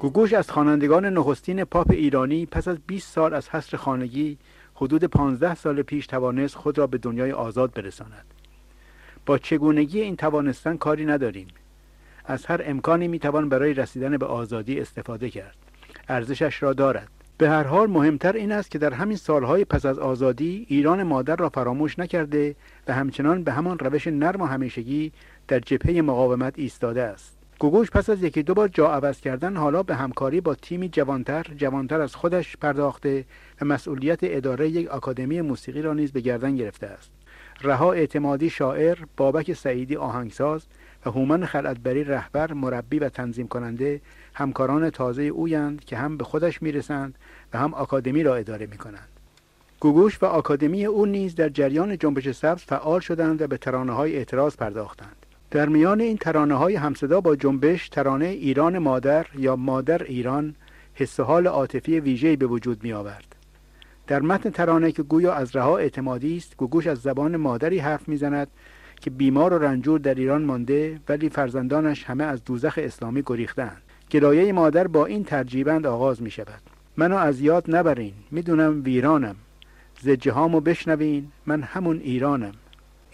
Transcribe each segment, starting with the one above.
گوگوش از خوانندگان نخستین پاپ ایرانی پس از 20 سال از حصر خانگی حدود 15 سال پیش توانست خود را به دنیای آزاد برساند. با چگونگی این توانستن کاری نداریم. از هر امکانی می‌توان برای رسیدن به آزادی استفاده کرد. ارزشش را دارد. به هر حال مهمتر این است که در همین سالهای پس از آزادی ایران مادر را فراموش نکرده و همچنان به همان روش نرم و همیشگی در جبهه مقاومت ایستاده است. گوگوش پس از یکی دو بار جا عوض کردن حالا به همکاری با تیمی جوانتر جوانتر از خودش پرداخته و مسئولیت اداره یک آکادمی موسیقی را نیز به گردن گرفته است رها اعتمادی شاعر بابک سعیدی آهنگساز و هومن خلعتبری رهبر مربی و تنظیم کننده همکاران تازه اویند که هم به خودش می‌رسند و هم آکادمی را اداره می کنند. گوگوش و آکادمی او نیز در جریان جنبش سبز فعال شدند و به ترانه های اعتراض پرداختند. در میان این ترانه های همصدا با جنبش ترانه ایران مادر یا مادر ایران حس حال عاطفی ویژه‌ای به وجود می آورد. در متن ترانه که گویا از رها اعتمادی است گوگوش از زبان مادری حرف می‌زند که بیمار و رنجور در ایران مانده ولی فرزندانش همه از دوزخ اسلامی گریختند گلایه مادر با این ترجیبند آغاز می شود منو از یاد نبرین می‌دونم ویرانم. زجه هامو بشنوین من همون ایرانم.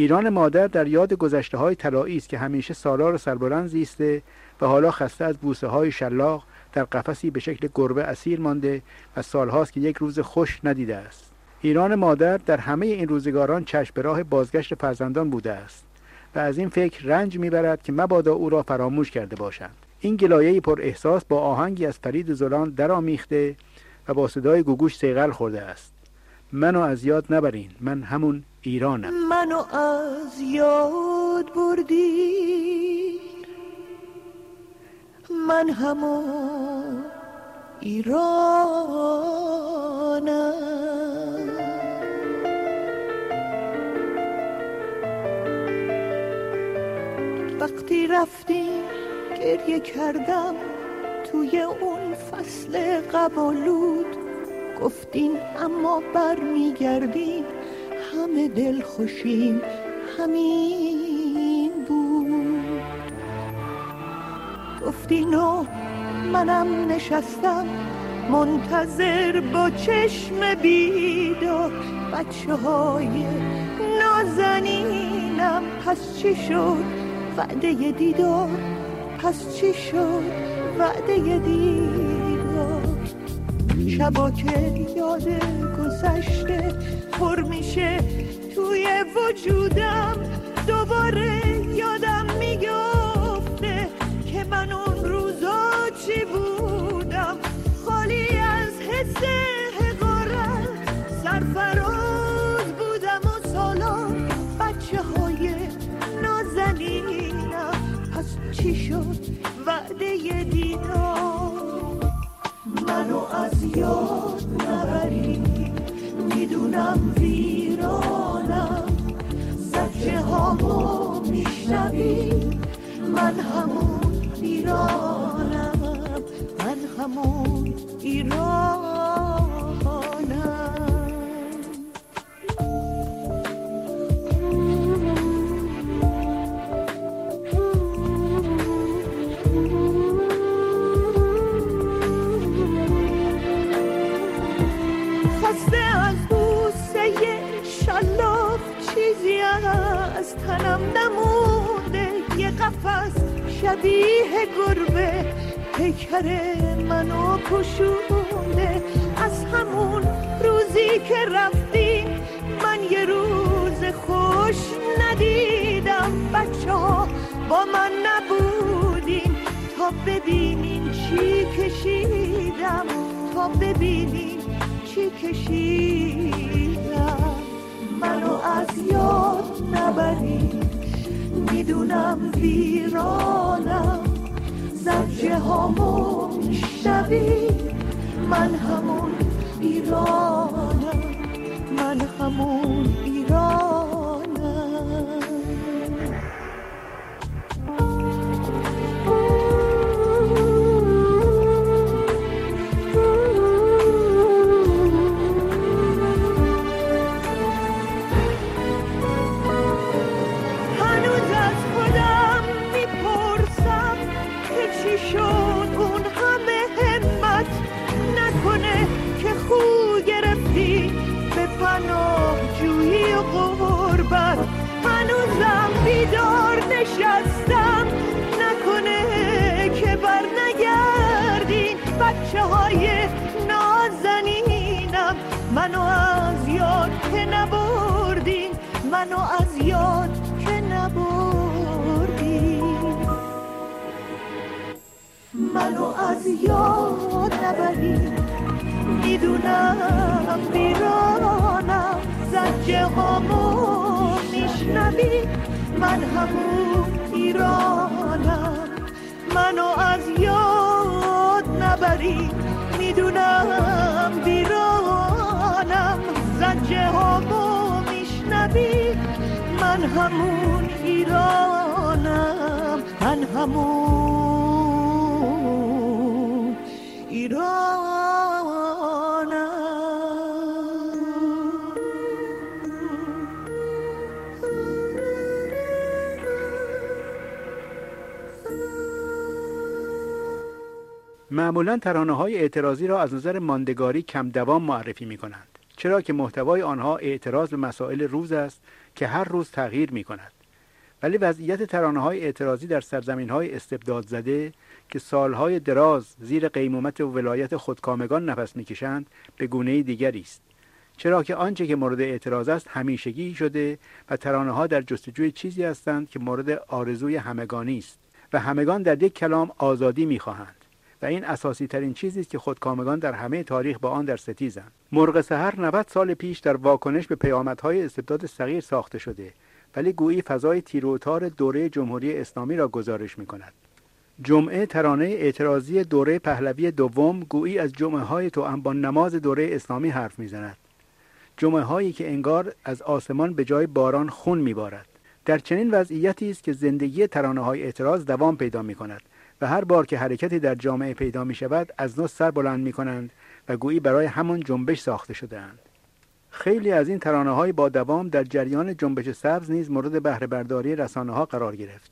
ایران مادر در یاد گذشته های طلایی است که همیشه سالار و سربلند زیسته و حالا خسته از بوسه های شلاق در قفسی به شکل گربه اسیر مانده و سالهاست که یک روز خوش ندیده است. ایران مادر در همه این روزگاران چشم به راه بازگشت فرزندان بوده است و از این فکر رنج می‌برد که مبادا او را فراموش کرده باشند. این گلایه پر احساس با آهنگی از فرید زلان درآمیخته و با صدای گوگوش سیغل خورده است. منو از یاد نبرین. من همون ایرانم. منو از یاد بردی. من همون ایرانم. وقتی رفتی گریه کردم توی اون فصل قبالود. گفتین اما برمیگردیم همه دل خوشیم همین بود. گفتین و منم نشستم منتظر با چشم بیدار. بچه های نازنینم پس چی شد؟ وعده دیدار پس چی شد؟ وعده دیدار. شبا که یاد گذشته پر میشه توی وجودم. دوباره یادم می‌گفته که من اون روزا چی بودم. خالی از حس حقارت سرفراز بودم و سالان بچه های نازنینم. پس چی شد وعده دیدار؟ منو از یاد همون ایرانم خسته از بوسه چیزی از تنم نمونده. یه قفس شبیه گربه پیکر منو پوشونده از همون روزی که رفتیم من یه روز خوش ندیدم. بچه ها با من نبودیم تا ببینین چی کشیدم. تا ببینین چی کشیدم. منو از یاد نبری می‌دونم ویرانم زجه هامو میشنوی؟ من همون ایرانم. من همون ایرانم. جویی و قربت هنوزم بیدار نشستم. نکنه که بر نگردین بچه های منو از یاد نبری. می‌دونم بیرانم زجه هامو میشنوی. من همون ایرانم. من همون معمولا ترانه های اعتراضی را از نظر ماندگاری کم دوام معرفی می کنند چرا که محتوای آنها اعتراض به مسائل روز است که هر روز تغییر می کند ولی وضعیت ترانه های اعتراضی در سرزمین های استبداد زده که سالهای دراز زیر قیمومت و ولایت خودکامگان نفس می‌کشند به گونه دیگری است. چرا که آنچه که مورد اعتراض است همیشگی شده و ترانه ها در جستجوی چیزی هستند که مورد آرزوی همگانی است و همگان در یک کلام آزادی می‌خواهند. و این اساسی ترین چیزی است که خودکامگان در همه تاریخ با آن در ستیزند مرغ سحر 90 سال پیش در واکنش به پیامدهای استبداد صغیر ساخته شده ولی گویی فضای تیروتار دوره جمهوری اسلامی را گزارش می کند. جمعه ترانه اعتراضی دوره پهلوی دوم گویی از جمعه های تو با نماز دوره اسلامی حرف می‌زند. جمعه هایی که انگار از آسمان به جای باران خون میبارد. در چنین وضعیتی است که زندگی ترانه های اعتراض دوام پیدا می کند و هر بار که حرکتی در جامعه پیدا می شود از نو سر بلند می کنند و گویی برای همون جنبش ساخته شدهاند. خیلی از این ترانه های با دوام در جریان جنبش سبز نیز مورد بهره برداری رسانه ها قرار گرفت.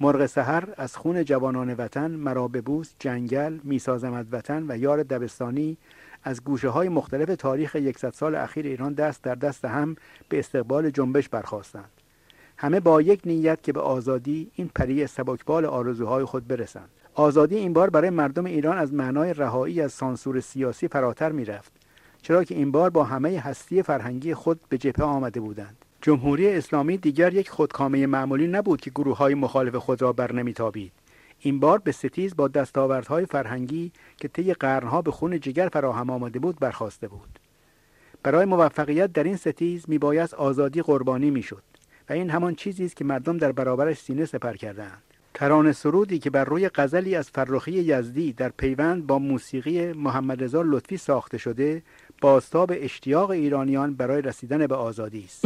مرغ سحر از خون جوانان وطن مرا ببوس جنگل میسازمد وطن و یار دبستانی از گوشه های مختلف تاریخ یکصد سال اخیر ایران دست در دست هم به استقبال جنبش برخواستند همه با یک نیت که به آزادی این پری سبکبال آرزوهای خود برسند. آزادی این بار برای مردم ایران از معنای رهایی از سانسور سیاسی فراتر می‌رفت چرا که این بار با همه هستی فرهنگی خود به جبهه آمده بودند. جمهوری اسلامی دیگر یک خودکامه معمولی نبود که گروه های مخالف خود را بر نمیتابید. این بار به ستیز با دستاوردهای فرهنگی که طی قرنها به خون جگر فراهم آمده بود برخواسته بود. برای موفقیت در این ستیز میبایست آزادی قربانی می‌شد. و این همان چیزی است که مردم در برابرش سینه سپر کردند ترانه سرودی که بر روی غزلی از فرخی یزدی در پیوند با موسیقی محمد رضا لطفی ساخته شده بازتاب اشتیاق ایرانیان برای رسیدن به آزادی است.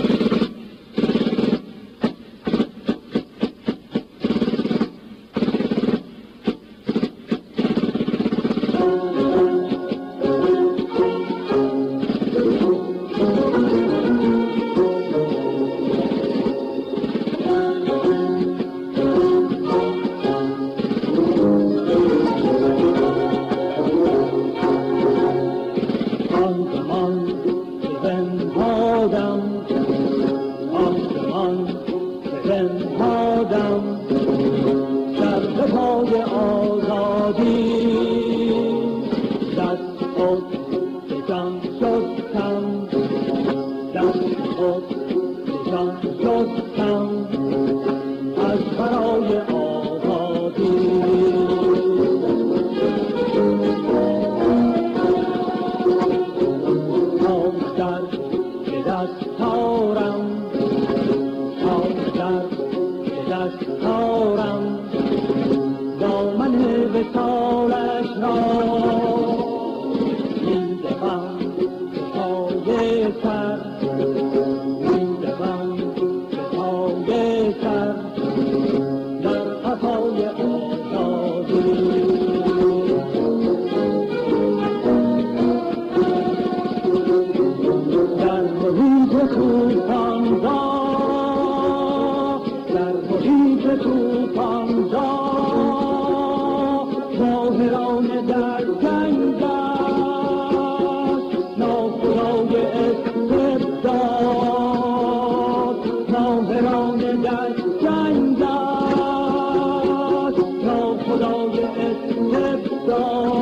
Oh. Oh.